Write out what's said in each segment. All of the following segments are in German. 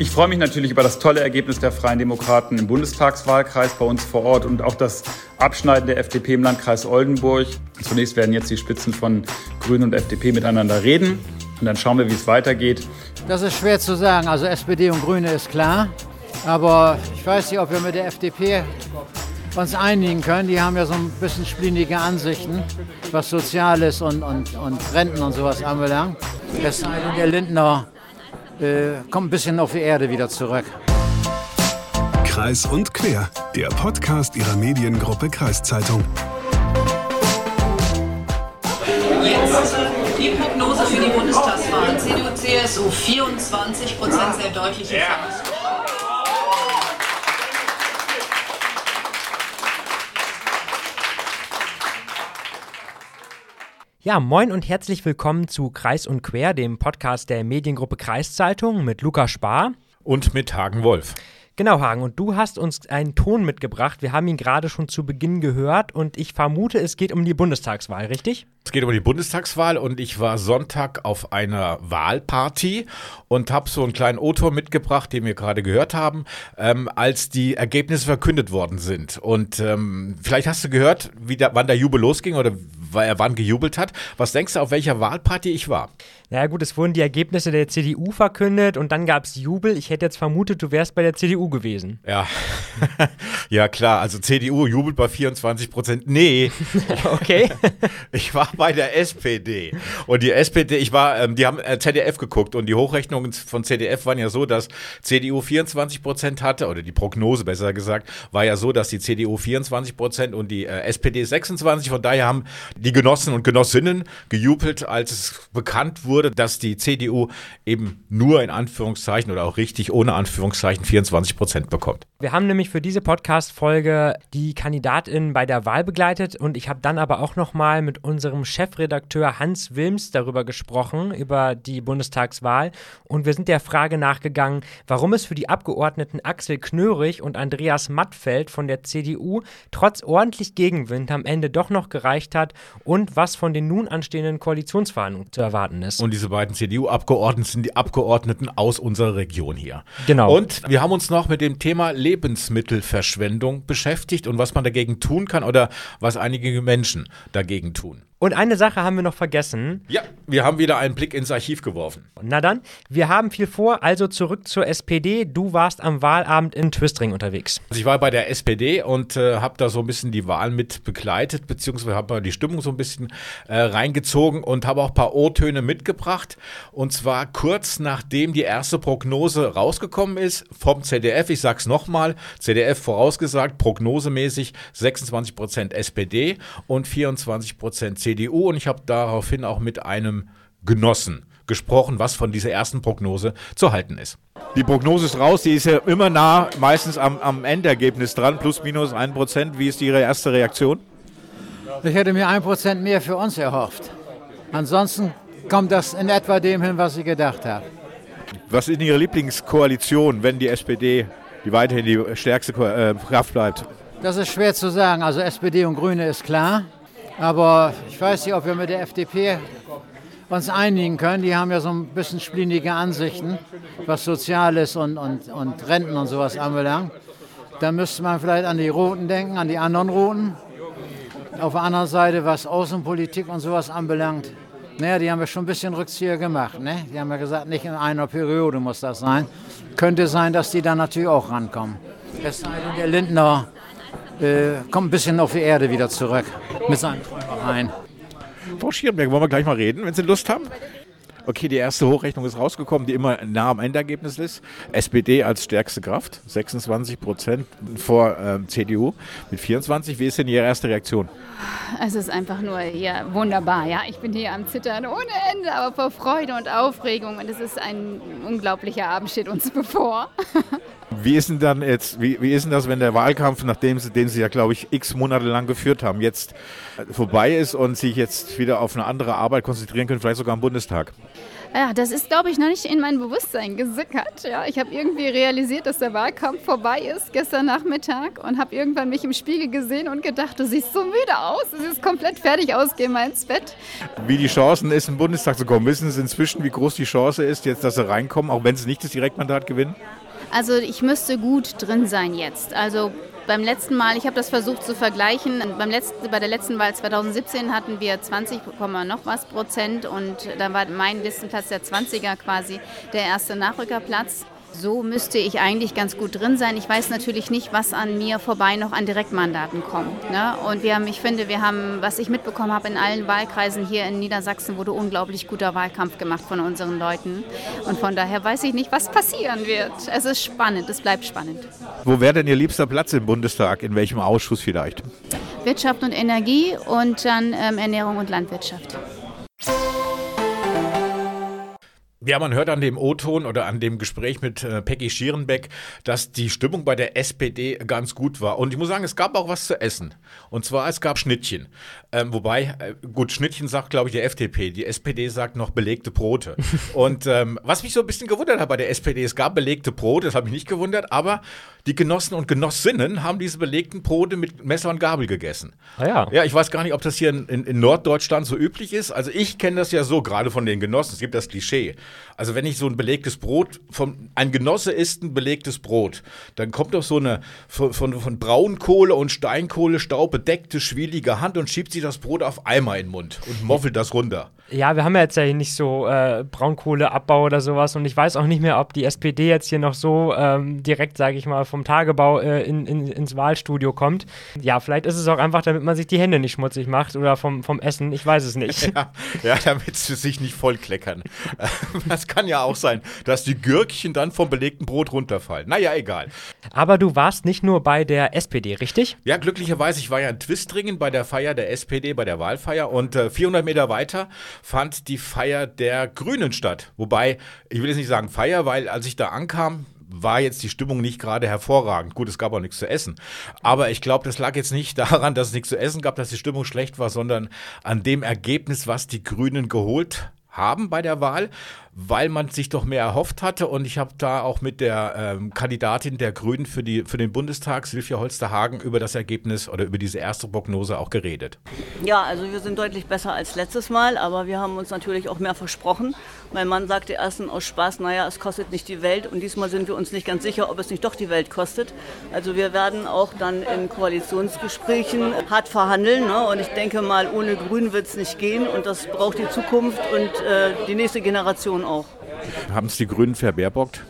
Ich freue mich natürlich über das tolle Ergebnis der Freien Demokraten im Bundestagswahlkreis bei uns vor Ort und auch das Abschneiden der FDP im Landkreis Oldenburg. Zunächst werden jetzt die Spitzen von Grünen und FDP miteinander reden und dann schauen wir, wie es weitergeht. Das ist schwer zu sagen. Also SPD und Grüne ist klar. Aber ich weiß nicht, ob wir mit der FDP uns einigen können. Die haben ja so ein bisschen splinige Ansichten, was Soziales und, und, und Renten und sowas anbelangt. Sei denn, der Lindner äh, kommt ein bisschen auf die Erde wieder zurück. Kreis und Quer, der Podcast ihrer Mediengruppe Kreiszeitung. Jetzt die Prognose für die Bundestagswahlen. CDU, CSU 24 Prozent, sehr deutliche Verlust. Ja, moin und herzlich willkommen zu Kreis und Quer, dem Podcast der Mediengruppe Kreiszeitung mit Lukas Spar. Und mit Hagen Wolf. Genau, Hagen, und du hast uns einen Ton mitgebracht. Wir haben ihn gerade schon zu Beginn gehört und ich vermute, es geht um die Bundestagswahl, richtig? Es geht um die Bundestagswahl und ich war Sonntag auf einer Wahlparty und habe so einen kleinen O-Ton mitgebracht, den wir gerade gehört haben, ähm, als die Ergebnisse verkündet worden sind. Und ähm, vielleicht hast du gehört, wie der, wann der Jubel losging oder weil er wann gejubelt hat. Was denkst du, auf welcher Wahlparty ich war? Naja gut, es wurden die Ergebnisse der CDU verkündet und dann gab es Jubel. Ich hätte jetzt vermutet, du wärst bei der CDU gewesen. Ja, ja klar, also CDU jubelt bei 24 Prozent. Nee, okay. ich war bei der SPD. Und die SPD, ich war, ähm, die haben äh, ZDF geguckt und die Hochrechnungen von ZDF waren ja so, dass CDU 24 Prozent hatte, oder die Prognose besser gesagt, war ja so, dass die CDU 24 Prozent und die äh, SPD 26. Von daher haben die Genossen und Genossinnen gejubelt, als es bekannt wurde, dass die CDU eben nur in Anführungszeichen oder auch richtig ohne Anführungszeichen 24 Prozent bekommt. Wir haben nämlich für diese Podcast-Folge die Kandidatin bei der Wahl begleitet und ich habe dann aber auch nochmal mit unserem Chefredakteur Hans Wilms darüber gesprochen, über die Bundestagswahl und wir sind der Frage nachgegangen, warum es für die Abgeordneten Axel Knörig und Andreas Mattfeld von der CDU trotz ordentlich Gegenwind am Ende doch noch gereicht hat und was von den nun anstehenden Koalitionsverhandlungen zu erwarten ist. Und diese beiden CDU-Abgeordneten sind die Abgeordneten aus unserer Region hier. Genau. Und wir haben uns noch mit dem Thema Lebensmittelverschwendung beschäftigt und was man dagegen tun kann oder was einige Menschen dagegen tun. Und eine Sache haben wir noch vergessen. Ja, wir haben wieder einen Blick ins Archiv geworfen. Na dann, wir haben viel vor, also zurück zur SPD. Du warst am Wahlabend in Twistring unterwegs. Also ich war bei der SPD und äh, habe da so ein bisschen die Wahl mit begleitet, beziehungsweise habe die Stimmung so ein bisschen äh, reingezogen und habe auch ein paar O-Töne mitgebracht. Und zwar kurz nachdem die erste Prognose rausgekommen ist vom ZDF. Ich sag's nochmal, ZDF vorausgesagt, prognosemäßig 26% SPD und 24% CDU. CDU und ich habe daraufhin auch mit einem Genossen gesprochen, was von dieser ersten Prognose zu halten ist. Die Prognose ist raus, die ist ja immer nah, meistens am, am Endergebnis dran, plus minus ein Prozent. Wie ist Ihre erste Reaktion? Ich hätte mir ein Prozent mehr für uns erhofft. Ansonsten kommt das in etwa dem hin, was ich gedacht habe. Was ist Ihre Lieblingskoalition, wenn die SPD die weiterhin die stärkste äh, Kraft bleibt? Das ist schwer zu sagen. Also SPD und Grüne ist klar. Aber ich weiß nicht, ob wir mit der FDP uns einigen können. Die haben ja so ein bisschen splinige Ansichten, was Soziales und, und, und Renten und sowas anbelangt. Da müsste man vielleicht an die Roten denken, an die anderen Roten. Auf der anderen Seite, was Außenpolitik und sowas anbelangt, naja, die haben ja schon ein bisschen Rückzieher gemacht. Ne? Die haben ja gesagt, nicht in einer Periode muss das sein. Könnte sein, dass die dann natürlich auch rankommen. Es sei denn, der Lindner äh, kommt ein bisschen auf die Erde wieder zurück mit seinen Träumereien. Frau Schierenberg, wollen wir gleich mal reden, wenn Sie Lust haben? Okay, die erste Hochrechnung ist rausgekommen, die immer nah am Endergebnis ist. SPD als stärkste Kraft, 26 Prozent vor ähm, CDU mit 24. Wie ist denn Ihre erste Reaktion? Es ist einfach nur ja, wunderbar. Ja, ich bin hier am Zittern ohne Ende, aber vor Freude und Aufregung. Und es ist ein unglaublicher Abend steht uns bevor. Wie ist denn dann jetzt, wie, wie ist denn das, wenn der Wahlkampf, nachdem sie, den Sie ja, glaube ich, x Monate lang geführt haben, jetzt vorbei ist und sich jetzt wieder auf eine andere Arbeit konzentrieren können, vielleicht sogar am Bundestag? Ja, das ist, glaube ich, noch nicht in mein Bewusstsein gesickert. Ja, ich habe irgendwie realisiert, dass der Wahlkampf vorbei ist gestern Nachmittag und habe irgendwann mich im Spiegel gesehen und gedacht, du siehst so müde aus, du siehst komplett fertig aus, geh mal ins Bett. Wie die Chancen ist, in den Bundestag zu kommen, wissen Sie inzwischen, wie groß die Chance ist, jetzt, dass Sie reinkommen, auch wenn Sie nicht das Direktmandat gewinnen? Also ich müsste gut drin sein jetzt. Also beim letzten Mal, ich habe das versucht zu vergleichen, beim letzten, bei der letzten Wahl 2017 hatten wir 20, noch was Prozent und da war mein Listenplatz der 20er quasi der erste Nachrückerplatz. So müsste ich eigentlich ganz gut drin sein. Ich weiß natürlich nicht, was an mir vorbei noch an Direktmandaten kommt. Ne? Und wir haben, ich finde, wir haben, was ich mitbekommen habe, in allen Wahlkreisen hier in Niedersachsen wurde unglaublich guter Wahlkampf gemacht von unseren Leuten. Und von daher weiß ich nicht, was passieren wird. Es ist spannend, es bleibt spannend. Wo wäre denn Ihr liebster Platz im Bundestag? In welchem Ausschuss vielleicht? Wirtschaft und Energie und dann ähm, Ernährung und Landwirtschaft. Ja, man hört an dem O-Ton oder an dem Gespräch mit äh, Peggy Schierenbeck, dass die Stimmung bei der SPD ganz gut war. Und ich muss sagen, es gab auch was zu essen. Und zwar, es gab Schnittchen. Ähm, wobei, äh, gut, Schnittchen sagt, glaube ich, die FDP. Die SPD sagt noch belegte Brote. Und ähm, was mich so ein bisschen gewundert hat bei der SPD, es gab belegte Brote, das hat mich nicht gewundert, aber die Genossen und Genossinnen haben diese belegten Brote mit Messer und Gabel gegessen. Ah ja. Ja, ich weiß gar nicht, ob das hier in, in, in Norddeutschland so üblich ist. Also ich kenne das ja so, gerade von den Genossen. Es gibt das Klischee. Also wenn ich so ein belegtes Brot, von, ein Genosse isst ein belegtes Brot, dann kommt doch so eine von, von, von Braunkohle und Steinkohle Staub bedeckte, schwielige Hand und schiebt sich das Brot auf Eimer in den Mund und moffelt das runter. Ja, wir haben ja jetzt ja hier nicht so äh, Braunkohleabbau oder sowas und ich weiß auch nicht mehr, ob die SPD jetzt hier noch so ähm, direkt, sage ich mal, vom Tagebau äh, in, in, ins Wahlstudio kommt. Ja, vielleicht ist es auch einfach, damit man sich die Hände nicht schmutzig macht oder vom, vom Essen, ich weiß es nicht. Ja, ja damit sie sich nicht vollkleckern. Das kann ja auch sein, dass die Gürkchen dann vom belegten Brot runterfallen. Naja, egal. Aber du warst nicht nur bei der SPD, richtig? Ja, glücklicherweise, ich war ja in Twistringen bei der Feier der SPD, bei der Wahlfeier und äh, 400 Meter weiter fand die Feier der Grünen statt. Wobei, ich will jetzt nicht sagen Feier, weil als ich da ankam, war jetzt die Stimmung nicht gerade hervorragend. Gut, es gab auch nichts zu essen. Aber ich glaube, das lag jetzt nicht daran, dass es nichts zu essen gab, dass die Stimmung schlecht war, sondern an dem Ergebnis, was die Grünen geholt haben bei der Wahl weil man sich doch mehr erhofft hatte. Und ich habe da auch mit der ähm, Kandidatin der Grünen für, die, für den Bundestag, Silvia Holsterhagen, über das Ergebnis oder über diese erste Prognose auch geredet. Ja, also wir sind deutlich besser als letztes Mal, aber wir haben uns natürlich auch mehr versprochen. Mein Mann sagte erstens aus Spaß, naja, es kostet nicht die Welt und diesmal sind wir uns nicht ganz sicher, ob es nicht doch die Welt kostet. Also wir werden auch dann in Koalitionsgesprächen hart verhandeln ne? und ich denke mal, ohne Grün wird es nicht gehen und das braucht die Zukunft und äh, die nächste Generation auch. Haben es die Grünen verbaerbockt?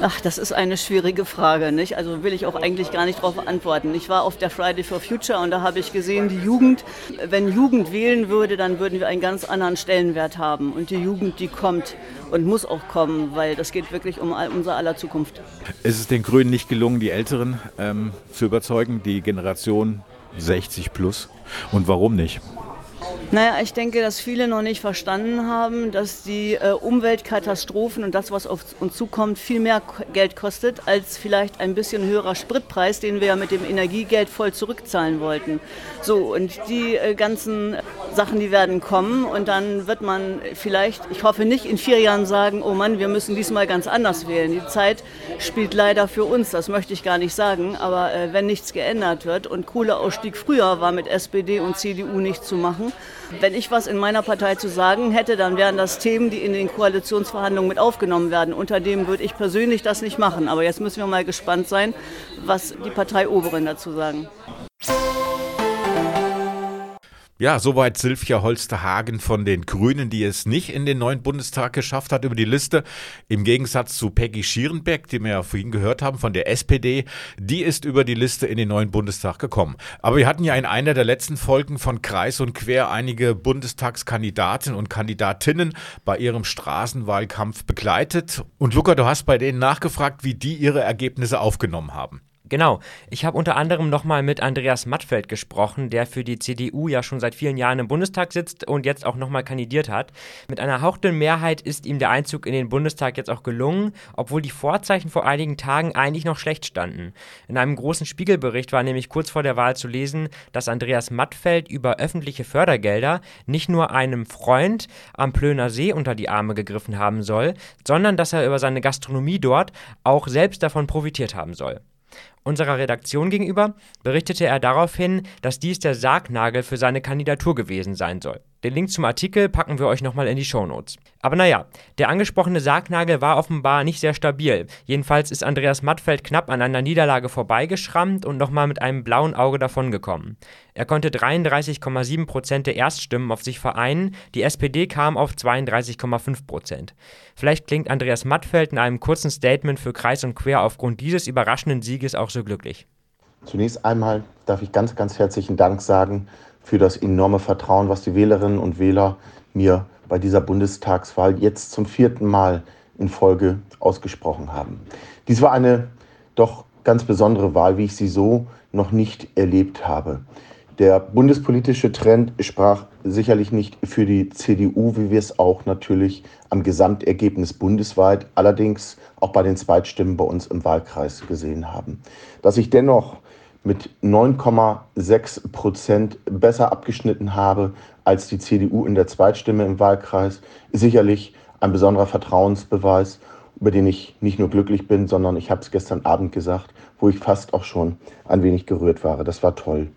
Ach, das ist eine schwierige Frage, nicht? Also will ich auch eigentlich gar nicht darauf antworten. Ich war auf der Friday for Future und da habe ich gesehen, die Jugend, wenn Jugend wählen würde, dann würden wir einen ganz anderen Stellenwert haben. Und die Jugend, die kommt und muss auch kommen, weil das geht wirklich um unser aller Zukunft. Ist es den Grünen nicht gelungen, die Älteren ähm, zu überzeugen, die Generation 60 plus? Und warum nicht? Naja, ich denke, dass viele noch nicht verstanden haben, dass die äh, Umweltkatastrophen und das, was auf uns zukommt, viel mehr Geld kostet als vielleicht ein bisschen höherer Spritpreis, den wir ja mit dem Energiegeld voll zurückzahlen wollten. So, und die äh, ganzen Sachen, die werden kommen und dann wird man vielleicht, ich hoffe nicht in vier Jahren sagen, oh Mann, wir müssen diesmal ganz anders wählen. Die Zeit spielt leider für uns, das möchte ich gar nicht sagen, aber äh, wenn nichts geändert wird und Kohleausstieg früher war mit SPD und CDU nicht zu machen, wenn ich was in meiner Partei zu sagen hätte, dann wären das Themen, die in den Koalitionsverhandlungen mit aufgenommen werden. Unter dem würde ich persönlich das nicht machen. Aber jetzt müssen wir mal gespannt sein, was die Parteioberen dazu sagen. Ja, soweit Silvia Holsterhagen von den Grünen, die es nicht in den neuen Bundestag geschafft hat über die Liste. Im Gegensatz zu Peggy Schierenbeck, die wir ja vorhin gehört haben von der SPD, die ist über die Liste in den neuen Bundestag gekommen. Aber wir hatten ja in einer der letzten Folgen von Kreis und Quer einige Bundestagskandidaten und Kandidatinnen bei ihrem Straßenwahlkampf begleitet. Und Luca, du hast bei denen nachgefragt, wie die ihre Ergebnisse aufgenommen haben. Genau. Ich habe unter anderem nochmal mit Andreas Mattfeld gesprochen, der für die CDU ja schon seit vielen Jahren im Bundestag sitzt und jetzt auch nochmal kandidiert hat. Mit einer hauchdünnen Mehrheit ist ihm der Einzug in den Bundestag jetzt auch gelungen, obwohl die Vorzeichen vor einigen Tagen eigentlich noch schlecht standen. In einem großen Spiegelbericht war nämlich kurz vor der Wahl zu lesen, dass Andreas Mattfeld über öffentliche Fördergelder nicht nur einem Freund am Plöner See unter die Arme gegriffen haben soll, sondern dass er über seine Gastronomie dort auch selbst davon profitiert haben soll. Unserer Redaktion gegenüber berichtete er daraufhin, dass dies der Sargnagel für seine Kandidatur gewesen sein soll. Den Link zum Artikel packen wir euch nochmal in die Shownotes. Aber naja, der angesprochene Sargnagel war offenbar nicht sehr stabil. Jedenfalls ist Andreas Mattfeld knapp an einer Niederlage vorbeigeschrammt und nochmal mit einem blauen Auge davongekommen. Er konnte 33,7 Prozent der Erststimmen auf sich vereinen, die SPD kam auf 32,5 Prozent. Vielleicht klingt Andreas Mattfeld in einem kurzen Statement für Kreis und Quer aufgrund dieses überraschenden Sieges auch so glücklich. Zunächst einmal darf ich ganz, ganz herzlichen Dank sagen für das enorme Vertrauen, was die Wählerinnen und Wähler mir bei dieser Bundestagswahl jetzt zum vierten Mal in Folge ausgesprochen haben. Dies war eine doch ganz besondere Wahl, wie ich sie so noch nicht erlebt habe. Der bundespolitische Trend sprach sicherlich nicht für die CDU, wie wir es auch natürlich am Gesamtergebnis bundesweit, allerdings auch bei den Zweitstimmen bei uns im Wahlkreis gesehen haben. Dass ich dennoch mit 9,6 Prozent besser abgeschnitten habe als die CDU in der Zweitstimme im Wahlkreis, sicherlich ein besonderer Vertrauensbeweis, über den ich nicht nur glücklich bin, sondern ich habe es gestern Abend gesagt, wo ich fast auch schon ein wenig gerührt war. Das war toll.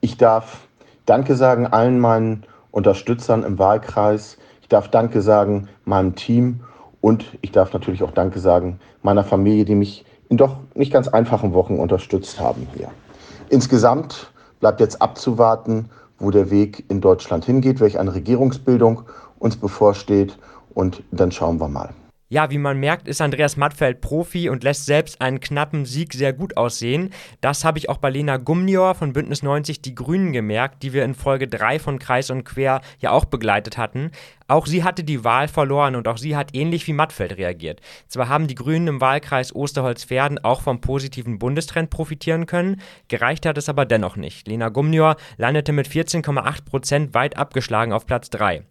Ich darf Danke sagen allen meinen Unterstützern im Wahlkreis. Ich darf Danke sagen meinem Team und ich darf natürlich auch Danke sagen meiner Familie, die mich in doch nicht ganz einfachen Wochen unterstützt haben hier. Insgesamt bleibt jetzt abzuwarten, wo der Weg in Deutschland hingeht, welche eine Regierungsbildung uns bevorsteht und dann schauen wir mal. Ja, wie man merkt, ist Andreas Mattfeld Profi und lässt selbst einen knappen Sieg sehr gut aussehen. Das habe ich auch bei Lena Gumnior von Bündnis 90 Die Grünen gemerkt, die wir in Folge 3 von Kreis und Quer ja auch begleitet hatten. Auch sie hatte die Wahl verloren und auch sie hat ähnlich wie Mattfeld reagiert. Zwar haben die Grünen im Wahlkreis Osterholz-Verden auch vom positiven Bundestrend profitieren können, gereicht hat es aber dennoch nicht. Lena Gumnior landete mit 14,8 Prozent weit abgeschlagen auf Platz 3.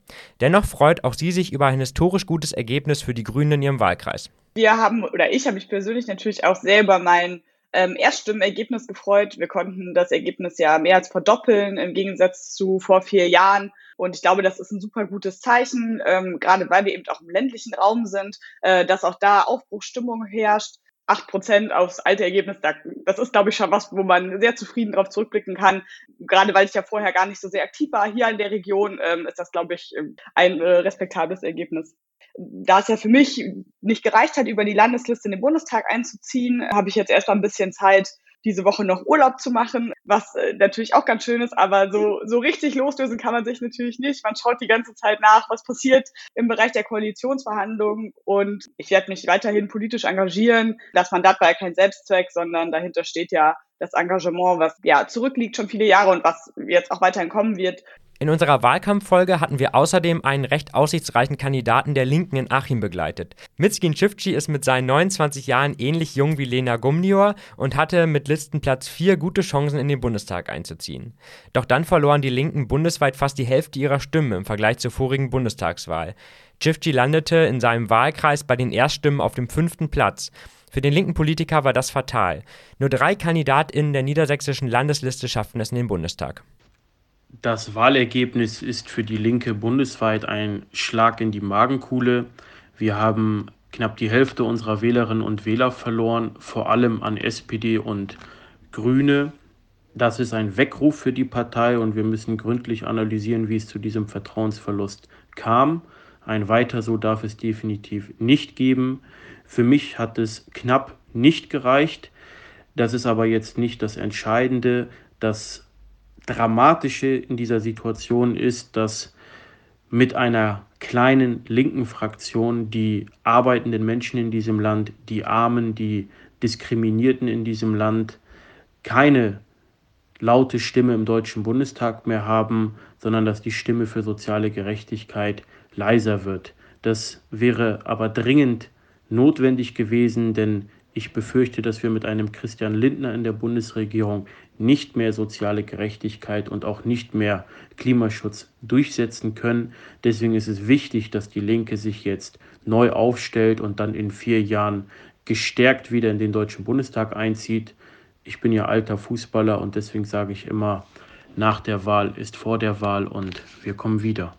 Dennoch freut auch sie sich über ein historisch gutes Ergebnis für die Grünen in ihrem Wahlkreis. Wir haben, oder ich habe mich persönlich natürlich auch sehr über mein ähm, Erststimmenergebnis gefreut. Wir konnten das Ergebnis ja mehr als verdoppeln im Gegensatz zu vor vier Jahren. Und ich glaube, das ist ein super gutes Zeichen, ähm, gerade weil wir eben auch im ländlichen Raum sind, äh, dass auch da Aufbruchsstimmung herrscht. Acht Prozent aufs alte Ergebnis, das ist, glaube ich, schon was, wo man sehr zufrieden darauf zurückblicken kann. Gerade weil ich ja vorher gar nicht so sehr aktiv war hier in der Region, ähm, ist das, glaube ich, ein äh, respektables Ergebnis da es ja für mich nicht gereicht hat, über die Landesliste in den Bundestag einzuziehen, habe ich jetzt erst mal ein bisschen Zeit, diese Woche noch Urlaub zu machen, was äh, natürlich auch ganz schön ist, aber so, so richtig loslösen kann man sich natürlich nicht. Man schaut die ganze Zeit nach, was passiert im Bereich der Koalitionsverhandlungen und ich werde mich weiterhin politisch engagieren. Das Mandat war ja kein Selbstzweck, sondern dahinter steht ja das Engagement, was ja zurückliegt schon viele Jahre und was jetzt auch weiterhin kommen wird. In unserer Wahlkampffolge hatten wir außerdem einen recht aussichtsreichen Kandidaten der Linken in Achim begleitet. Mitzkin Schifci ist mit seinen 29 Jahren ähnlich jung wie Lena Gumnior und hatte mit Listenplatz 4 gute Chancen in den Bundestag einzuziehen. Doch dann verloren die Linken bundesweit fast die Hälfte ihrer Stimmen im Vergleich zur vorigen Bundestagswahl. Schifci landete in seinem Wahlkreis bei den Erststimmen auf dem fünften Platz. Für den linken Politiker war das fatal. Nur drei KandidatInnen der niedersächsischen Landesliste schafften es in den Bundestag. Das Wahlergebnis ist für die Linke bundesweit ein Schlag in die Magenkuhle. Wir haben knapp die Hälfte unserer Wählerinnen und Wähler verloren, vor allem an SPD und Grüne. Das ist ein Weckruf für die Partei und wir müssen gründlich analysieren, wie es zu diesem Vertrauensverlust kam. Ein weiter so darf es definitiv nicht geben. Für mich hat es knapp nicht gereicht. Das ist aber jetzt nicht das Entscheidende. Das Dramatische in dieser Situation ist, dass mit einer kleinen linken Fraktion die arbeitenden Menschen in diesem Land, die Armen, die Diskriminierten in diesem Land keine laute Stimme im Deutschen Bundestag mehr haben, sondern dass die Stimme für soziale Gerechtigkeit leiser wird. Das wäre aber dringend notwendig gewesen, denn Ich befürchte, dass wir mit einem Christian Lindner in der Bundesregierung nicht mehr soziale Gerechtigkeit und auch nicht mehr Klimaschutz durchsetzen können. Deswegen ist es wichtig, dass die Linke sich jetzt neu aufstellt und dann in vier Jahren gestärkt wieder in den Deutschen Bundestag einzieht. Ich bin ja alter Fußballer und deswegen sage ich immer, nach der Wahl ist vor der Wahl und wir kommen wieder.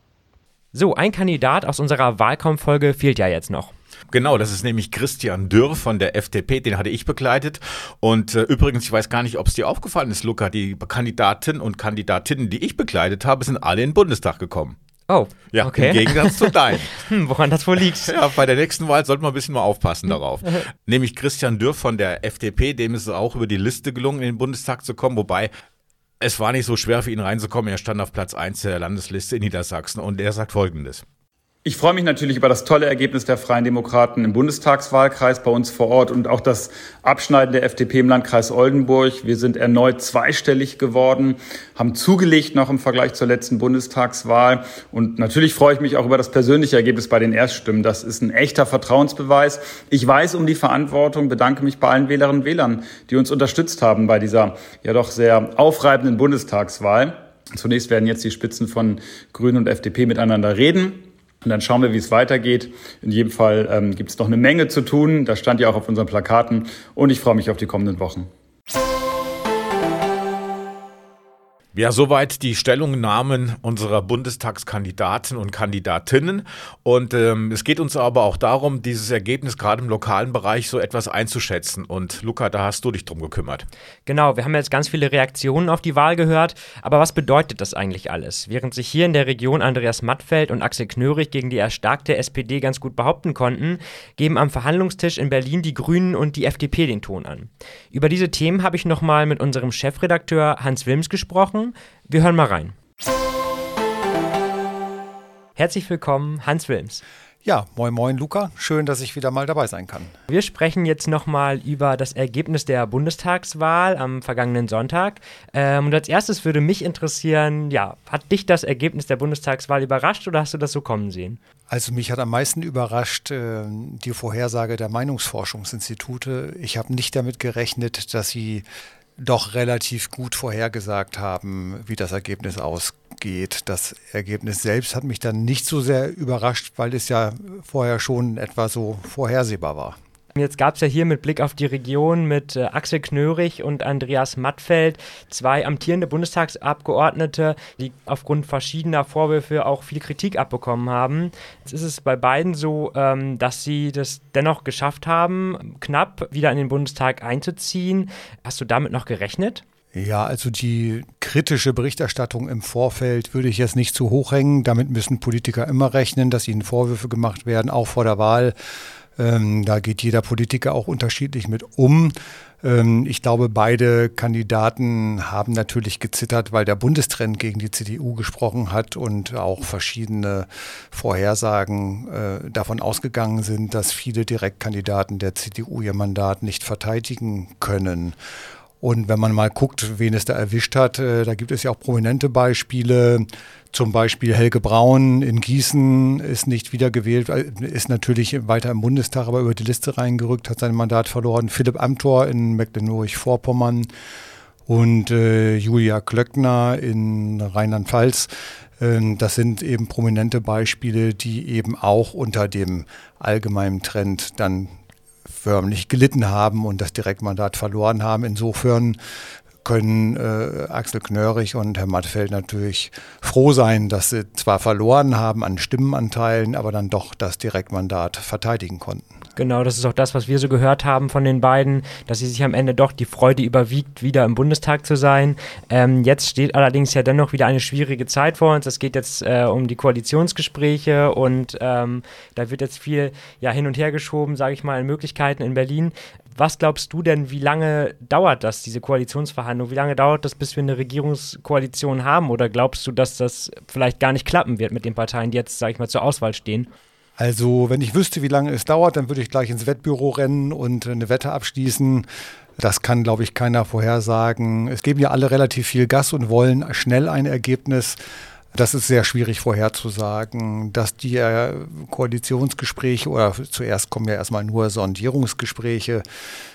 So, ein Kandidat aus unserer Wahlkampffolge fehlt ja jetzt noch. Genau, das ist nämlich Christian Dürr von der FDP, den hatte ich begleitet. Und äh, übrigens, ich weiß gar nicht, ob es dir aufgefallen ist, Luca, die Kandidaten und Kandidatinnen, die ich begleitet habe, sind alle in den Bundestag gekommen. Oh, ja, okay. im Gegensatz zu deinen. hm, woran das wohl liegt? Ja, bei der nächsten Wahl sollte man ein bisschen mal aufpassen darauf. Nämlich Christian Dürr von der FDP, dem ist es auch über die Liste gelungen, in den Bundestag zu kommen, wobei es war nicht so schwer für ihn reinzukommen. Er stand auf Platz 1 der Landesliste in Niedersachsen und er sagt Folgendes. Ich freue mich natürlich über das tolle Ergebnis der Freien Demokraten im Bundestagswahlkreis bei uns vor Ort und auch das Abschneiden der FDP im Landkreis Oldenburg. Wir sind erneut zweistellig geworden, haben zugelegt noch im Vergleich zur letzten Bundestagswahl. Und natürlich freue ich mich auch über das persönliche Ergebnis bei den Erststimmen. Das ist ein echter Vertrauensbeweis. Ich weiß um die Verantwortung, bedanke mich bei allen Wählerinnen und Wählern, die uns unterstützt haben bei dieser ja doch sehr aufreibenden Bundestagswahl. Zunächst werden jetzt die Spitzen von Grünen und FDP miteinander reden. Und dann schauen wir, wie es weitergeht. In jedem Fall ähm, gibt es noch eine Menge zu tun. Das stand ja auch auf unseren Plakaten. Und ich freue mich auf die kommenden Wochen. Ja, soweit die Stellungnahmen unserer Bundestagskandidaten und Kandidatinnen. Und ähm, es geht uns aber auch darum, dieses Ergebnis gerade im lokalen Bereich so etwas einzuschätzen. Und Luca, da hast du dich drum gekümmert. Genau, wir haben jetzt ganz viele Reaktionen auf die Wahl gehört. Aber was bedeutet das eigentlich alles? Während sich hier in der Region Andreas Mattfeld und Axel Knörig gegen die erstarkte SPD ganz gut behaupten konnten, geben am Verhandlungstisch in Berlin die Grünen und die FDP den Ton an. Über diese Themen habe ich nochmal mit unserem Chefredakteur Hans Wilms gesprochen. Wir hören mal rein. Herzlich willkommen, Hans Wilms. Ja, moin moin Luca, schön, dass ich wieder mal dabei sein kann. Wir sprechen jetzt nochmal über das Ergebnis der Bundestagswahl am vergangenen Sonntag. Ähm, und als erstes würde mich interessieren, ja, hat dich das Ergebnis der Bundestagswahl überrascht oder hast du das so kommen sehen? Also mich hat am meisten überrascht äh, die Vorhersage der Meinungsforschungsinstitute. Ich habe nicht damit gerechnet, dass sie doch relativ gut vorhergesagt haben, wie das Ergebnis ausgeht. Das Ergebnis selbst hat mich dann nicht so sehr überrascht, weil es ja vorher schon etwa so vorhersehbar war. Jetzt gab es ja hier mit Blick auf die Region mit äh, Axel Knörig und Andreas Mattfeld zwei amtierende Bundestagsabgeordnete, die aufgrund verschiedener Vorwürfe auch viel Kritik abbekommen haben. Jetzt ist es bei beiden so, ähm, dass sie das dennoch geschafft haben, knapp wieder in den Bundestag einzuziehen. Hast du damit noch gerechnet? Ja, also die kritische Berichterstattung im Vorfeld würde ich jetzt nicht zu hoch hängen. Damit müssen Politiker immer rechnen, dass ihnen Vorwürfe gemacht werden, auch vor der Wahl. Ähm, da geht jeder Politiker auch unterschiedlich mit um. Ähm, ich glaube, beide Kandidaten haben natürlich gezittert, weil der Bundestrend gegen die CDU gesprochen hat und auch verschiedene Vorhersagen äh, davon ausgegangen sind, dass viele Direktkandidaten der CDU ihr Mandat nicht verteidigen können. Und wenn man mal guckt, wen es da erwischt hat, äh, da gibt es ja auch prominente Beispiele. Zum Beispiel Helge Braun in Gießen ist nicht wiedergewählt, äh, ist natürlich weiter im Bundestag, aber über die Liste reingerückt, hat sein Mandat verloren. Philipp Amthor in Mecklenburg-Vorpommern und äh, Julia Klöckner in Rheinland-Pfalz. Äh, das sind eben prominente Beispiele, die eben auch unter dem allgemeinen Trend dann förmlich gelitten haben und das Direktmandat verloren haben. Insofern können äh, Axel Knörrig und Herr Mattfeld natürlich froh sein, dass sie zwar verloren haben an Stimmenanteilen, aber dann doch das Direktmandat verteidigen konnten. Genau, das ist auch das, was wir so gehört haben von den beiden, dass sie sich am Ende doch die Freude überwiegt, wieder im Bundestag zu sein. Ähm, jetzt steht allerdings ja dennoch wieder eine schwierige Zeit vor uns. Es geht jetzt äh, um die Koalitionsgespräche und ähm, da wird jetzt viel ja, hin und her geschoben, sage ich mal, in Möglichkeiten in Berlin. Was glaubst du denn, wie lange dauert das, diese Koalitionsverhandlung? Wie lange dauert das, bis wir eine Regierungskoalition haben? Oder glaubst du, dass das vielleicht gar nicht klappen wird mit den Parteien, die jetzt, sage ich mal, zur Auswahl stehen? Also, wenn ich wüsste, wie lange es dauert, dann würde ich gleich ins Wettbüro rennen und eine Wette abschließen. Das kann, glaube ich, keiner vorhersagen. Es geben ja alle relativ viel Gas und wollen schnell ein Ergebnis. Das ist sehr schwierig vorherzusagen, dass die äh, Koalitionsgespräche oder zuerst kommen ja erstmal nur Sondierungsgespräche,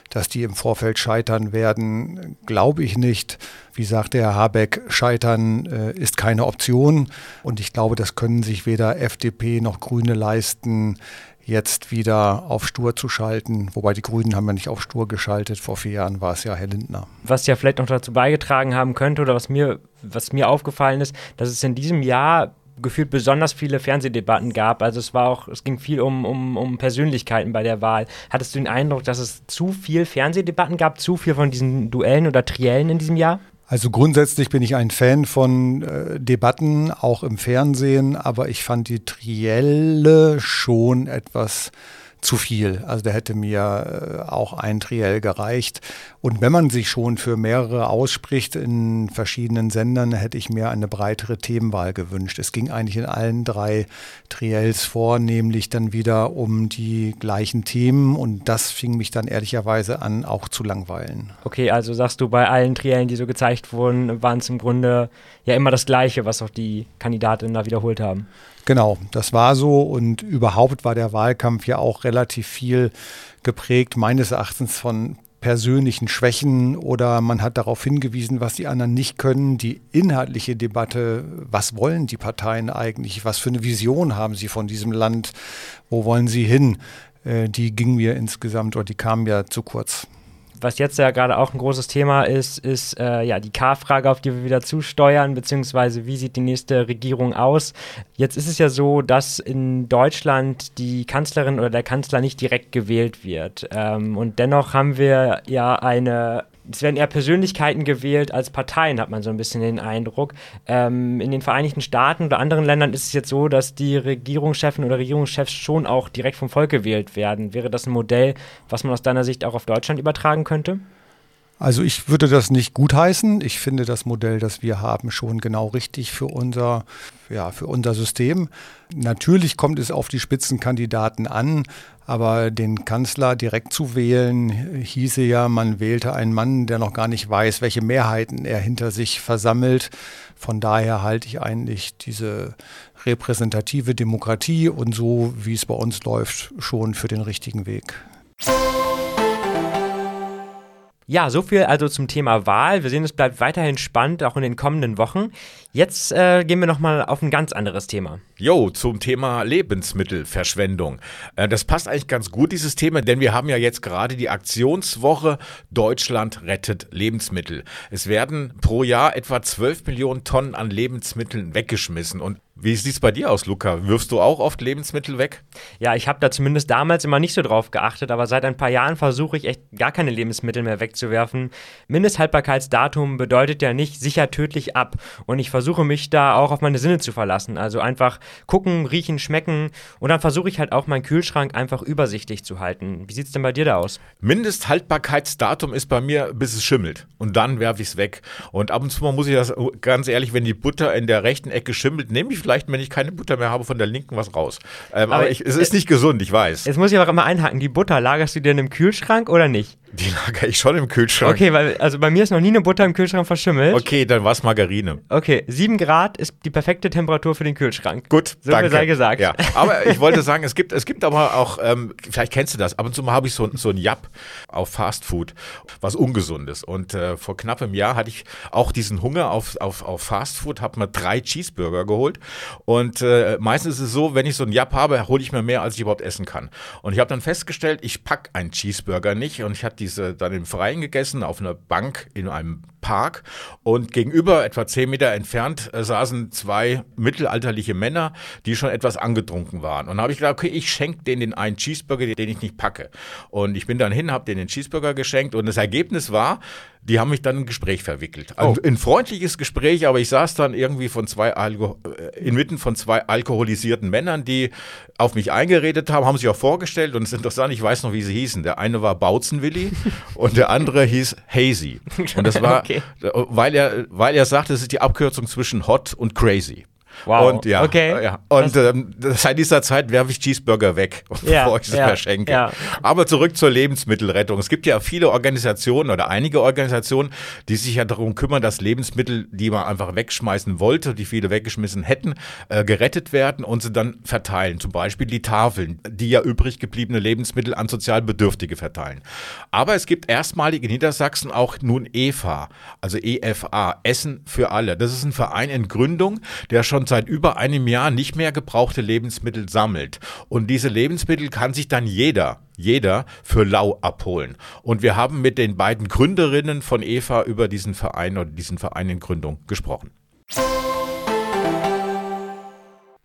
dass die im Vorfeld scheitern werden, glaube ich nicht. Wie sagte Herr Habeck, scheitern äh, ist keine Option. Und ich glaube, das können sich weder FDP noch Grüne leisten, jetzt wieder auf Stur zu schalten. Wobei die Grünen haben ja nicht auf Stur geschaltet. Vor vier Jahren war es ja Herr Lindner. Was ja vielleicht noch dazu beigetragen haben könnte oder was mir, was mir aufgefallen ist, dass es in diesem Jahr gefühlt besonders viele Fernsehdebatten gab. Also es war auch, es ging viel um, um, um Persönlichkeiten bei der Wahl. Hattest du den Eindruck, dass es zu viel Fernsehdebatten gab, zu viel von diesen Duellen oder Triellen in diesem Jahr? Also grundsätzlich bin ich ein Fan von äh, Debatten, auch im Fernsehen, aber ich fand die Trielle schon etwas zu viel. Also da hätte mir äh, auch ein Triell gereicht. Und wenn man sich schon für mehrere ausspricht in verschiedenen Sendern, hätte ich mir eine breitere Themenwahl gewünscht. Es ging eigentlich in allen drei Triels vor, nämlich dann wieder um die gleichen Themen und das fing mich dann ehrlicherweise an, auch zu langweilen. Okay, also sagst du, bei allen Triellen, die so gezeigt wurden, waren es im Grunde ja immer das Gleiche, was auch die Kandidatinnen da wiederholt haben. Genau, das war so und überhaupt war der Wahlkampf ja auch relativ viel geprägt, meines Erachtens von persönlichen Schwächen oder man hat darauf hingewiesen, was die anderen nicht können. Die inhaltliche Debatte, was wollen die Parteien eigentlich, was für eine Vision haben sie von diesem Land, wo wollen sie hin, äh, die ging mir insgesamt oder die kam ja zu kurz was jetzt ja gerade auch ein großes Thema ist, ist äh, ja die K-Frage, auf die wir wieder zusteuern, beziehungsweise wie sieht die nächste Regierung aus. Jetzt ist es ja so, dass in Deutschland die Kanzlerin oder der Kanzler nicht direkt gewählt wird. Ähm, und dennoch haben wir ja eine es werden eher Persönlichkeiten gewählt als Parteien, hat man so ein bisschen den Eindruck. Ähm, in den Vereinigten Staaten oder anderen Ländern ist es jetzt so, dass die Regierungschefen oder Regierungschefs schon auch direkt vom Volk gewählt werden. Wäre das ein Modell, was man aus deiner Sicht auch auf Deutschland übertragen könnte? Also ich würde das nicht gutheißen. Ich finde das Modell, das wir haben, schon genau richtig für unser, ja, für unser System. Natürlich kommt es auf die Spitzenkandidaten an, aber den Kanzler direkt zu wählen, hieße ja, man wählte einen Mann, der noch gar nicht weiß, welche Mehrheiten er hinter sich versammelt. Von daher halte ich eigentlich diese repräsentative Demokratie und so, wie es bei uns läuft, schon für den richtigen Weg. Ja, so viel also zum Thema Wahl. Wir sehen, es bleibt weiterhin spannend, auch in den kommenden Wochen. Jetzt äh, gehen wir nochmal auf ein ganz anderes Thema. Jo, zum Thema Lebensmittelverschwendung. Äh, das passt eigentlich ganz gut, dieses Thema, denn wir haben ja jetzt gerade die Aktionswoche Deutschland rettet Lebensmittel. Es werden pro Jahr etwa 12 Millionen Tonnen an Lebensmitteln weggeschmissen und wie sieht es bei dir aus, Luca? Wirfst du auch oft Lebensmittel weg? Ja, ich habe da zumindest damals immer nicht so drauf geachtet, aber seit ein paar Jahren versuche ich echt gar keine Lebensmittel mehr wegzuwerfen. Mindesthaltbarkeitsdatum bedeutet ja nicht sicher tödlich ab und ich versuche mich da auch auf meine Sinne zu verlassen. Also einfach gucken, riechen, schmecken und dann versuche ich halt auch meinen Kühlschrank einfach übersichtlich zu halten. Wie sieht es denn bei dir da aus? Mindesthaltbarkeitsdatum ist bei mir, bis es schimmelt und dann werfe ich es weg. Und ab und zu mal muss ich das ganz ehrlich, wenn die Butter in der rechten Ecke schimmelt, nehme ich vielleicht, wenn ich keine Butter mehr habe, von der linken was raus. Ähm, aber, aber ich, es ist nicht gesund, ich weiß. Jetzt muss ich aber immer einhaken. Die Butter lagerst du dir in einem Kühlschrank oder nicht? Die lagere ich schon im Kühlschrank. Okay, weil also bei mir ist noch nie eine Butter im Kühlschrank verschimmelt. Okay, dann war es Margarine. Okay, 7 Grad ist die perfekte Temperatur für den Kühlschrank. Gut, so danke. sei gesagt. Ja. Aber ich wollte sagen, es gibt, es gibt aber auch, ähm, vielleicht kennst du das, ab und zu mal habe ich so, so ein Jap auf Fast Food, was Ungesundes. Und äh, vor knapp einem Jahr hatte ich auch diesen Hunger auf, auf, auf Fast Food, habe mir drei Cheeseburger geholt. Und äh, meistens ist es so, wenn ich so ein Jap habe, hole ich mir mehr, als ich überhaupt essen kann. Und ich habe dann festgestellt, ich packe einen Cheeseburger nicht und ich hatte diese dann im Freien gegessen, auf einer Bank in einem Park. Und gegenüber, etwa zehn Meter entfernt, äh, saßen zwei mittelalterliche Männer, die schon etwas angetrunken waren. Und da habe ich gedacht, okay, ich schenke denen den einen Cheeseburger, den ich nicht packe. Und ich bin dann hin, habe denen den Cheeseburger geschenkt. Und das Ergebnis war, die haben mich dann in ein Gespräch verwickelt. Oh. Ein, ein, freundliches Gespräch, aber ich saß dann irgendwie von zwei Alko äh, inmitten von zwei alkoholisierten Männern, die auf mich eingeredet haben, haben sich auch vorgestellt und es ist interessant, ich weiß noch, wie sie hießen. Der eine war Bautzen-Willi und der andere hieß Hazy. Und das war, okay. weil er, weil er sagte, es ist die Abkürzung zwischen hot und crazy. Wow. Und ja, okay. ja. Und ähm, seit dieser Zeit werfe ich Cheeseburger weg, Ja, bevor ich sie ja, verschenke. ja. Aber zurück zur Lebensmittelrettung. Es gibt ja viele Organisationen oder einige Organisationen, die sich ja darum kümmern, dass Lebensmittel, die man einfach wegschmeißen wollte, die viele weggeschmissen hätten, äh, gerettet werden und sie dann verteilen. Zum Beispiel die Tafeln, die ja übrig gebliebene Lebensmittel an sozial Bedürftige verteilen. Aber es gibt erstmalig in Niedersachsen auch nun EFA, also EFA, Essen für alle. Das ist ein Verein in Gründung, der schon seit über einem Jahr nicht mehr gebrauchte Lebensmittel sammelt. Und diese Lebensmittel kann sich dann jeder, jeder für lau abholen. Und wir haben mit den beiden Gründerinnen von EFA über diesen Verein oder diesen Verein in Gründung gesprochen.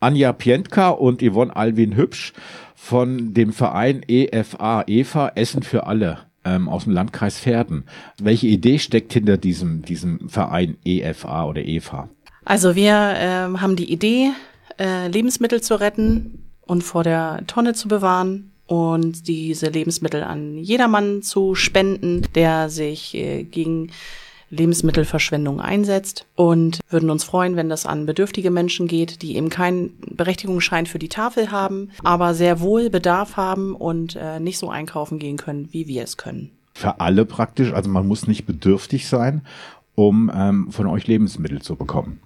Anja Pientka und Yvonne Alwin Hübsch von dem Verein EFA, EFA, Essen für alle ähm, aus dem Landkreis Verden. Welche Idee steckt hinter diesem, diesem Verein EFA oder EFA? Also wir ähm, haben die Idee, äh, Lebensmittel zu retten und vor der Tonne zu bewahren und diese Lebensmittel an jedermann zu spenden, der sich äh, gegen Lebensmittelverschwendung einsetzt und würden uns freuen, wenn das an bedürftige Menschen geht, die eben keinen Berechtigungsschein für die Tafel haben, aber sehr wohl Bedarf haben und äh, nicht so einkaufen gehen können, wie wir es können. Für alle praktisch, also man muss nicht bedürftig sein, um ähm, von euch Lebensmittel zu bekommen.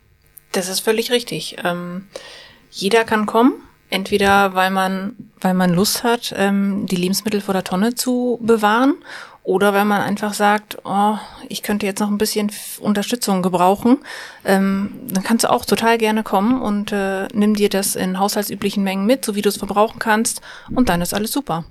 Das ist völlig richtig. Ähm, jeder kann kommen, entweder weil man, weil man Lust hat, ähm, die Lebensmittel vor der Tonne zu bewahren, oder weil man einfach sagt, oh, ich könnte jetzt noch ein bisschen Unterstützung gebrauchen, ähm, dann kannst du auch total gerne kommen und äh, nimm dir das in haushaltsüblichen Mengen mit, so wie du es verbrauchen kannst, und dann ist alles super.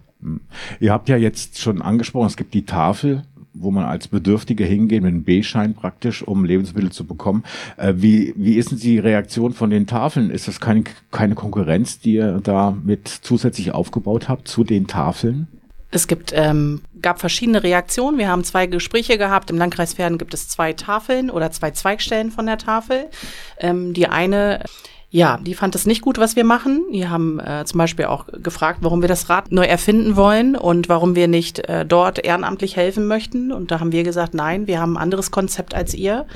Ihr habt ja jetzt schon angesprochen, es gibt die Tafel, wo man als Bedürftiger hingeht mit einem B-Schein praktisch, um Lebensmittel zu bekommen. Äh, wie, wie ist denn die Reaktion von den Tafeln? Ist das keine, keine Konkurrenz, die ihr da mit zusätzlich aufgebaut habt zu den Tafeln? Es gibt, ähm, gab verschiedene Reaktionen. Wir haben zwei Gespräche gehabt. Im Landkreis Verden gibt es zwei Tafeln oder zwei Zweigstellen von der Tafel. Ähm, die eine, ja, die fand es nicht gut, was wir machen. Die haben äh, zum Beispiel auch gefragt, warum wir das Rad neu erfinden wollen und warum wir nicht äh, dort ehrenamtlich helfen möchten. Und da haben wir gesagt, nein, wir haben ein anderes Konzept als ihr.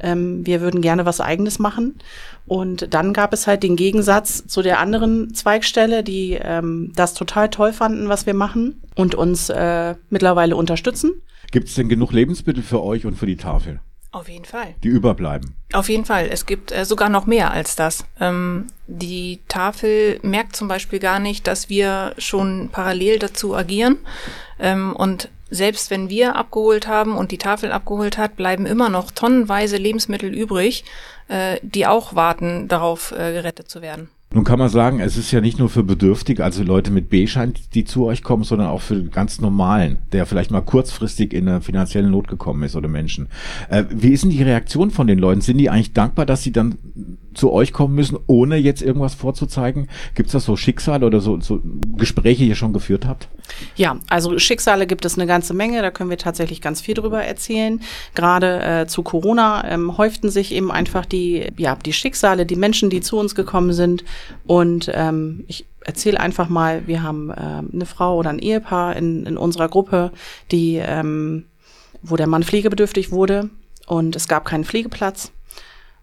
Ähm, wir würden gerne was Eigenes machen. Und dann gab es halt den Gegensatz zu der anderen Zweigstelle, die ähm, das total toll fanden, was wir machen und uns äh, mittlerweile unterstützen. Gibt es denn genug Lebensmittel für euch und für die Tafel, Auf jeden Fall. die überbleiben? Auf jeden Fall. Es gibt äh, sogar noch mehr als das. Ähm, die Tafel merkt zum Beispiel gar nicht, dass wir schon parallel dazu agieren. Ähm, und selbst wenn wir abgeholt haben und die Tafel abgeholt hat, bleiben immer noch tonnenweise Lebensmittel übrig, äh, die auch warten, darauf äh, gerettet zu werden. Nun kann man sagen, es ist ja nicht nur für Bedürftige, also Leute mit B-Schein, die zu euch kommen, sondern auch für ganz normalen, der vielleicht mal kurzfristig in eine finanzielle Not gekommen ist oder Menschen. Äh, wie ist denn die Reaktion von den Leuten? Sind die eigentlich dankbar, dass sie dann zu euch kommen müssen, ohne jetzt irgendwas vorzuzeigen? Gibt es da so Schicksale oder so, so Gespräche, die ihr schon geführt habt? Ja, also Schicksale gibt es eine ganze Menge, da können wir tatsächlich ganz viel drüber erzählen. Gerade äh, zu Corona ähm, häuften sich eben einfach die, ja, die Schicksale, die Menschen, die zu uns gekommen sind. Und ähm, ich erzähle einfach mal, wir haben ähm, eine Frau oder ein Ehepaar in, in unserer Gruppe, die, ähm, wo der Mann pflegebedürftig wurde und es gab keinen Pflegeplatz.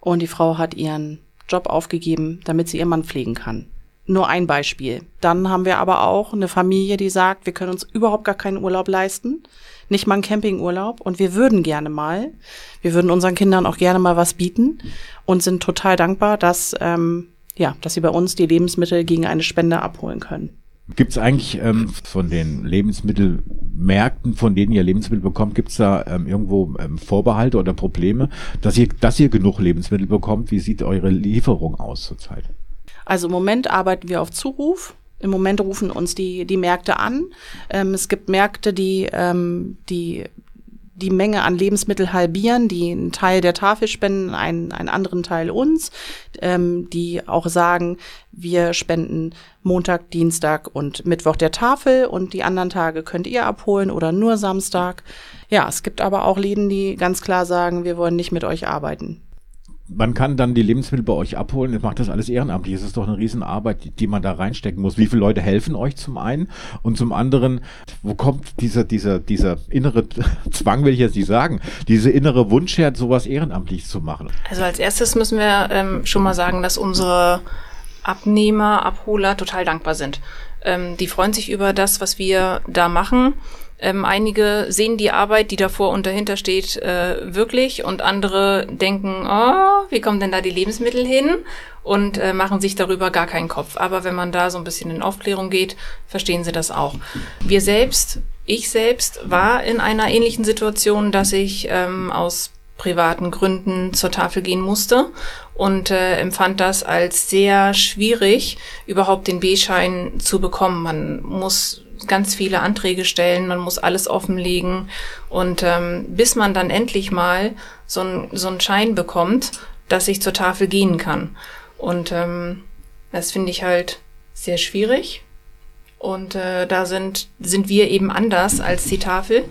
Und die Frau hat ihren Job aufgegeben, damit sie ihren Mann pflegen kann. Nur ein Beispiel. Dann haben wir aber auch eine Familie, die sagt, wir können uns überhaupt gar keinen Urlaub leisten, nicht mal einen Campingurlaub und wir würden gerne mal, wir würden unseren Kindern auch gerne mal was bieten und sind total dankbar, dass ähm, ja, dass sie bei uns die Lebensmittel gegen eine Spende abholen können. Gibt es eigentlich ähm, von den Lebensmittelmärkten, von denen ihr Lebensmittel bekommt, gibt es da ähm, irgendwo ähm, Vorbehalte oder Probleme, dass ihr, dass ihr genug Lebensmittel bekommt? Wie sieht eure Lieferung aus zurzeit? Also im Moment arbeiten wir auf Zuruf. Im Moment rufen uns die, die Märkte an. Ähm, es gibt Märkte, die, ähm, die die Menge an Lebensmittel halbieren, die einen Teil der Tafel spenden, einen, einen anderen Teil uns, ähm, die auch sagen, wir spenden Montag, Dienstag und Mittwoch der Tafel und die anderen Tage könnt ihr abholen oder nur Samstag. Ja, es gibt aber auch Läden, die ganz klar sagen, wir wollen nicht mit euch arbeiten. Man kann dann die Lebensmittel bei euch abholen. Ihr macht das alles ehrenamtlich. Es ist doch eine Riesenarbeit, die, man da reinstecken muss. Wie viele Leute helfen euch zum einen? Und zum anderen, wo kommt dieser, dieser, dieser innere Zwang, will ich jetzt nicht sagen, diese innere Wunsch her, sowas ehrenamtlich zu machen? Also als erstes müssen wir ähm, schon mal sagen, dass unsere Abnehmer, Abholer total dankbar sind. Ähm, die freuen sich über das, was wir da machen. Ähm, einige sehen die Arbeit, die davor und dahinter steht, äh, wirklich und andere denken, oh, wie kommen denn da die Lebensmittel hin? Und äh, machen sich darüber gar keinen Kopf. Aber wenn man da so ein bisschen in Aufklärung geht, verstehen sie das auch. Wir selbst, ich selbst war in einer ähnlichen Situation, dass ich ähm, aus privaten Gründen zur Tafel gehen musste und äh, empfand das als sehr schwierig, überhaupt den B-Schein zu bekommen. Man muss ganz viele Anträge stellen, man muss alles offenlegen und ähm, bis man dann endlich mal so, ein, so einen Schein bekommt, dass ich zur Tafel gehen kann. Und ähm, das finde ich halt sehr schwierig. Und äh, da sind, sind wir eben anders als die Tafel.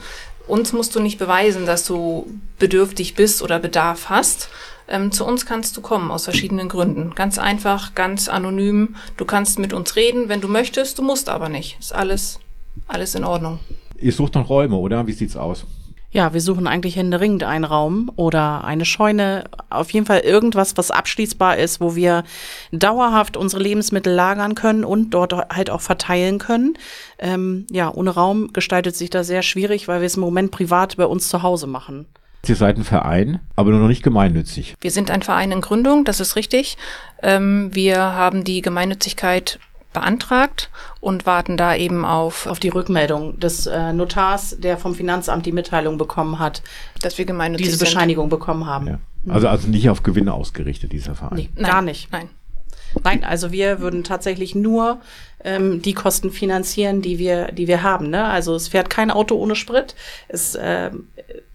Uns musst du nicht beweisen, dass du bedürftig bist oder Bedarf hast. Ähm, zu uns kannst du kommen aus verschiedenen Gründen. Ganz einfach, ganz anonym. Du kannst mit uns reden, wenn du möchtest. Du musst aber nicht. Ist alles, alles in Ordnung. Ihr sucht noch Räume, oder? Wie sieht's aus? Ja, wir suchen eigentlich händeringend einen Raum oder eine Scheune, auf jeden Fall irgendwas, was abschließbar ist, wo wir dauerhaft unsere Lebensmittel lagern können und dort halt auch verteilen können. Ähm, ja, ohne Raum gestaltet sich das sehr schwierig, weil wir es im Moment privat bei uns zu Hause machen. Ihr seid ein Verein, aber nur noch nicht gemeinnützig. Wir sind ein Verein in Gründung, das ist richtig. Ähm, wir haben die Gemeinnützigkeit beantragt und warten da eben auf, auf die Rückmeldung des äh, Notars, der vom Finanzamt die Mitteilung bekommen hat, dass wir gemeinnützig diese Bescheinigung sind. bekommen haben. Ja. Also, also nicht auf Gewinne ausgerichtet, dieser Verein. Nee, nein, gar nicht. Nein. Nein, also wir würden tatsächlich nur ähm, die Kosten finanzieren, die wir, die wir haben. Ne? Also es fährt kein Auto ohne Sprit, es äh,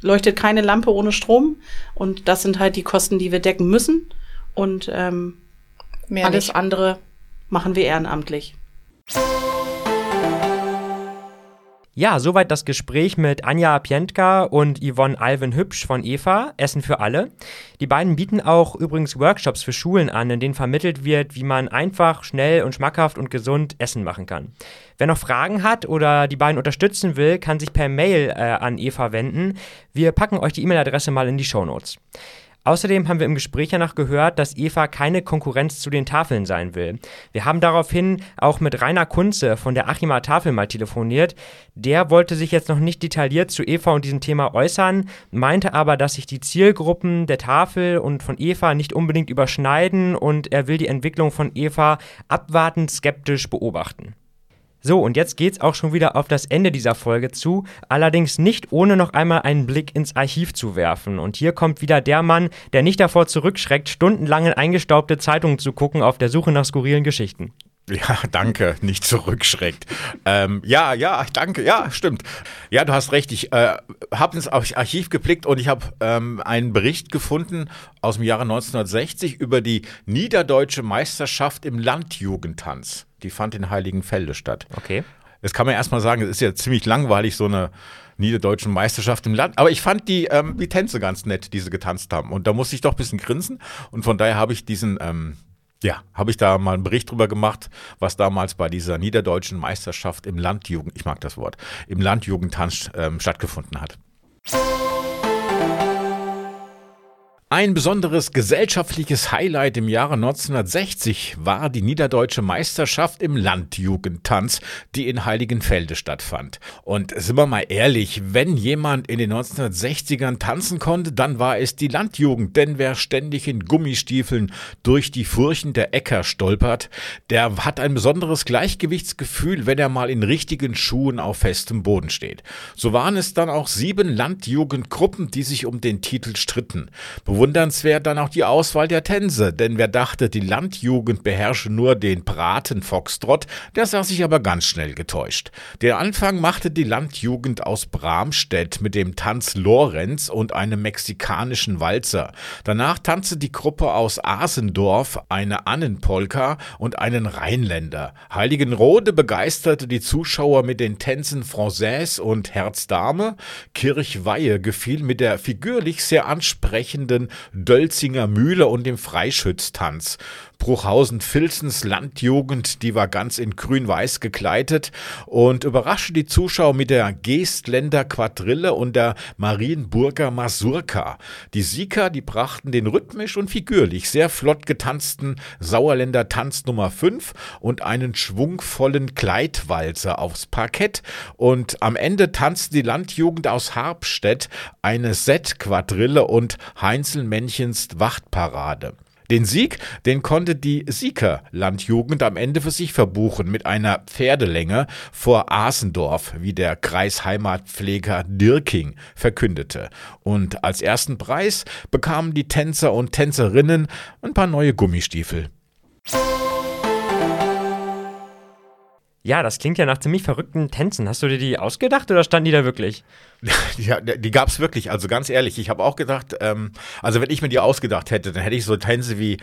leuchtet keine Lampe ohne Strom und das sind halt die Kosten, die wir decken müssen. Und ähm, Mehr alles nicht. andere machen wir ehrenamtlich. Ja, soweit das Gespräch mit Anja Pientka und Yvonne Alvin Hübsch von EVA, Essen für alle. Die beiden bieten auch übrigens Workshops für Schulen an, in denen vermittelt wird, wie man einfach, schnell und schmackhaft und gesund Essen machen kann. Wer noch Fragen hat oder die beiden unterstützen will, kann sich per Mail äh, an Eva wenden. Wir packen euch die E-Mail-Adresse mal in die Show Notes. Außerdem haben wir im Gespräch danach gehört, dass Eva keine Konkurrenz zu den Tafeln sein will. Wir haben daraufhin auch mit Rainer Kunze von der Achima Tafel mal telefoniert. Der wollte sich jetzt noch nicht detailliert zu Eva und diesem Thema äußern, meinte aber, dass sich die Zielgruppen der Tafel und von Eva nicht unbedingt überschneiden und er will die Entwicklung von Eva abwartend skeptisch beobachten. So, und jetzt geht's auch schon wieder auf das Ende dieser Folge zu, allerdings nicht ohne noch einmal einen Blick ins Archiv zu werfen. Und hier kommt wieder der Mann, der nicht davor zurückschreckt, stundenlang in eingestaubte Zeitungen zu gucken auf der Suche nach skurrilen Geschichten. Ja, danke, nicht zurückschreckt. ähm, ja, ja, danke, ja, stimmt. Ja, du hast recht. Ich äh, habe ins Archiv geblickt und ich habe ähm, einen Bericht gefunden aus dem Jahre 1960 über die niederdeutsche Meisterschaft im Landjugendtanz. Die fand in Heiligenfelde statt. Okay. Das kann man erstmal sagen, es ist ja ziemlich langweilig, so eine niederdeutschen Meisterschaft im Land. Aber ich fand die, ähm, die Tänze ganz nett, die sie getanzt haben. Und da musste ich doch ein bisschen grinsen. Und von daher habe ich diesen, ähm, ja, habe ich da mal einen Bericht drüber gemacht, was damals bei dieser niederdeutschen Meisterschaft im Landjugend, ich mag das Wort, im Landjugendtanz ähm, stattgefunden hat. Ein besonderes gesellschaftliches Highlight im Jahre 1960 war die Niederdeutsche Meisterschaft im Landjugendtanz, die in Heiligenfelde stattfand. Und sind wir mal ehrlich, wenn jemand in den 1960ern tanzen konnte, dann war es die Landjugend, denn wer ständig in Gummistiefeln durch die Furchen der Äcker stolpert, der hat ein besonderes Gleichgewichtsgefühl, wenn er mal in richtigen Schuhen auf festem Boden steht. So waren es dann auch sieben Landjugendgruppen, die sich um den Titel stritten. Bewundernswert dann auch die Auswahl der Tänze, denn wer dachte, die Landjugend beherrsche nur den Braten-Foxtrott, der sah sich aber ganz schnell getäuscht. Den Anfang machte die Landjugend aus Bramstedt mit dem Tanz Lorenz und einem mexikanischen Walzer. Danach tanzte die Gruppe aus Asendorf eine Annenpolka und einen Rheinländer. Heiligenrode begeisterte die Zuschauer mit den Tänzen Française und Herzdame. Kirchweihe gefiel mit der figürlich sehr ansprechenden Dölzinger Mühle und dem Freischütztanz. Bruchhausen-Filzens Landjugend, die war ganz in grün-weiß gekleidet und überraschte die Zuschauer mit der Geestländer Quadrille und der Marienburger Masurka. Die Sieger, die brachten den rhythmisch und figürlich sehr flott getanzten Sauerländer Tanz Nummer 5 und einen schwungvollen Kleidwalzer aufs Parkett und am Ende tanzte die Landjugend aus Harbstedt eine Set-Quadrille und Heinzelmännchens Wachtparade. Den Sieg, den konnte die Sieker Landjugend am Ende für sich verbuchen mit einer Pferdelänge vor Asendorf, wie der Kreisheimatpfleger Dirking verkündete. Und als ersten Preis bekamen die Tänzer und Tänzerinnen ein paar neue Gummistiefel. Ja, das klingt ja nach ziemlich verrückten Tänzen. Hast du dir die ausgedacht oder standen die da wirklich? Ja, die gab es wirklich. Also ganz ehrlich, ich habe auch gedacht, ähm, also wenn ich mir die ausgedacht hätte, dann hätte ich so Tänze wie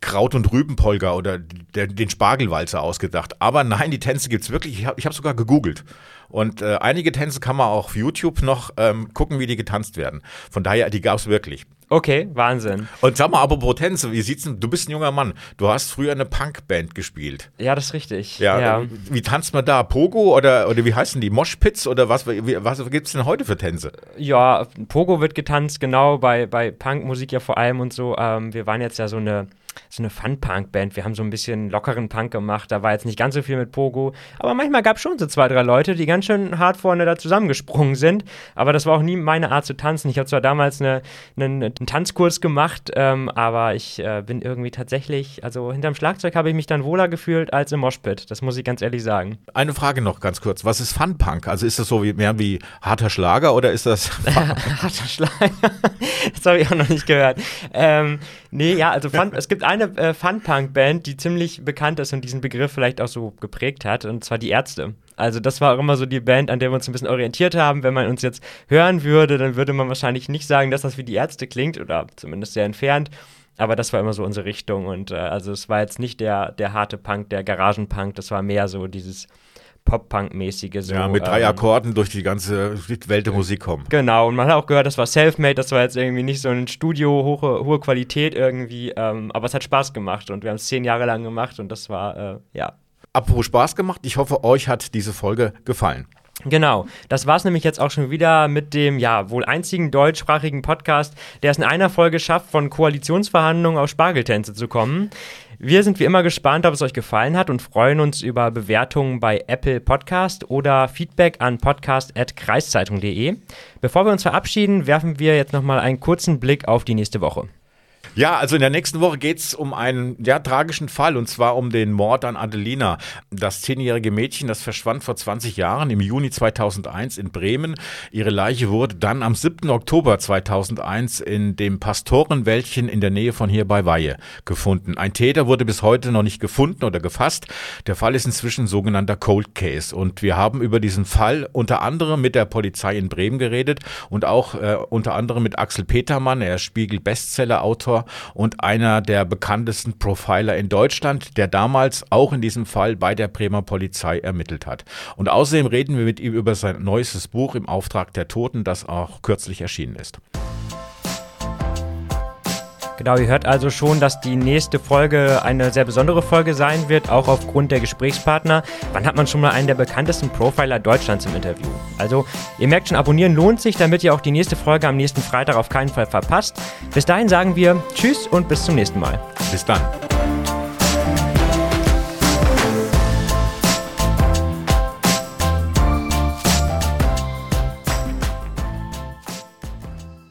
Kraut- und Rübenpolka oder der, den Spargelwalzer ausgedacht. Aber nein, die Tänze gibt es wirklich. Ich habe ich hab sogar gegoogelt. Und äh, einige Tänze kann man auch auf YouTube noch ähm, gucken, wie die getanzt werden. Von daher, die gab es wirklich. Okay, Wahnsinn. Und sag mal, apropos Tänze, wie sieht's denn, du bist ein junger Mann, du hast früher eine Punkband gespielt. Ja, das ist richtig. Ja, ja. Wie tanzt man da? Pogo oder, oder wie heißen die? Moshpits oder was, wie, was gibt's denn heute für Tänze? Ja, Pogo wird getanzt, genau, bei, bei Punkmusik ja vor allem und so. Ähm, wir waren jetzt ja so eine so eine Fun-Punk-Band. Wir haben so ein bisschen lockeren Punk gemacht. Da war jetzt nicht ganz so viel mit Pogo. Aber manchmal gab es schon so zwei, drei Leute, die ganz schön hart vorne da zusammengesprungen sind. Aber das war auch nie meine Art zu tanzen. Ich habe zwar damals eine, eine, einen Tanzkurs gemacht, ähm, aber ich äh, bin irgendwie tatsächlich, also hinterm Schlagzeug habe ich mich dann wohler gefühlt als im Moshpit. Das muss ich ganz ehrlich sagen. Eine Frage noch ganz kurz. Was ist Fun-Punk? Also ist das so wie, mehr wie harter Schlager oder ist das. harter Schlager? das habe ich auch noch nicht gehört. Ähm, nee, ja, also Fun, es gibt gibt eine äh, Fun-Punk-Band, die ziemlich bekannt ist und diesen Begriff vielleicht auch so geprägt hat, und zwar die Ärzte. Also das war auch immer so die Band, an der wir uns ein bisschen orientiert haben. Wenn man uns jetzt hören würde, dann würde man wahrscheinlich nicht sagen, dass das wie die Ärzte klingt, oder zumindest sehr entfernt. Aber das war immer so unsere Richtung. Und äh, also es war jetzt nicht der, der harte Punk, der Garagenpunk, das war mehr so dieses Pop-Punk-mäßige. So, ja, mit drei ähm, Akkorden durch die ganze Welt der Musik kommen. Genau, und man hat auch gehört, das war Selfmade, das war jetzt irgendwie nicht so ein Studio, hohe, hohe Qualität irgendwie, ähm, aber es hat Spaß gemacht und wir haben es zehn Jahre lang gemacht und das war, äh, ja. Apropos Spaß gemacht, ich hoffe, euch hat diese Folge gefallen. Genau, das war es nämlich jetzt auch schon wieder mit dem ja wohl einzigen deutschsprachigen Podcast, der es in einer Folge schafft, von Koalitionsverhandlungen auf Spargeltänze zu kommen. Wir sind wie immer gespannt, ob es euch gefallen hat und freuen uns über Bewertungen bei Apple Podcast oder Feedback an podcast.kreiszeitung.de. Bevor wir uns verabschieden, werfen wir jetzt nochmal einen kurzen Blick auf die nächste Woche. Ja, also in der nächsten Woche geht es um einen ja, tragischen Fall und zwar um den Mord an Adelina. Das zehnjährige Mädchen, das verschwand vor 20 Jahren im Juni 2001 in Bremen. Ihre Leiche wurde dann am 7. Oktober 2001 in dem Pastorenwäldchen in der Nähe von hier bei Weihe gefunden. Ein Täter wurde bis heute noch nicht gefunden oder gefasst. Der Fall ist inzwischen sogenannter Cold Case und wir haben über diesen Fall unter anderem mit der Polizei in Bremen geredet und auch äh, unter anderem mit Axel Petermann, er ist Spiegel-Bestseller-Autor und einer der bekanntesten Profiler in Deutschland, der damals auch in diesem Fall bei der Bremer Polizei ermittelt hat. Und außerdem reden wir mit ihm über sein neuestes Buch im Auftrag der Toten, das auch kürzlich erschienen ist. Genau, ihr hört also schon, dass die nächste Folge eine sehr besondere Folge sein wird, auch aufgrund der Gesprächspartner. Wann hat man schon mal einen der bekanntesten Profiler Deutschlands im Interview? Also, ihr merkt schon, abonnieren lohnt sich, damit ihr auch die nächste Folge am nächsten Freitag auf keinen Fall verpasst. Bis dahin sagen wir Tschüss und bis zum nächsten Mal. Bis dann.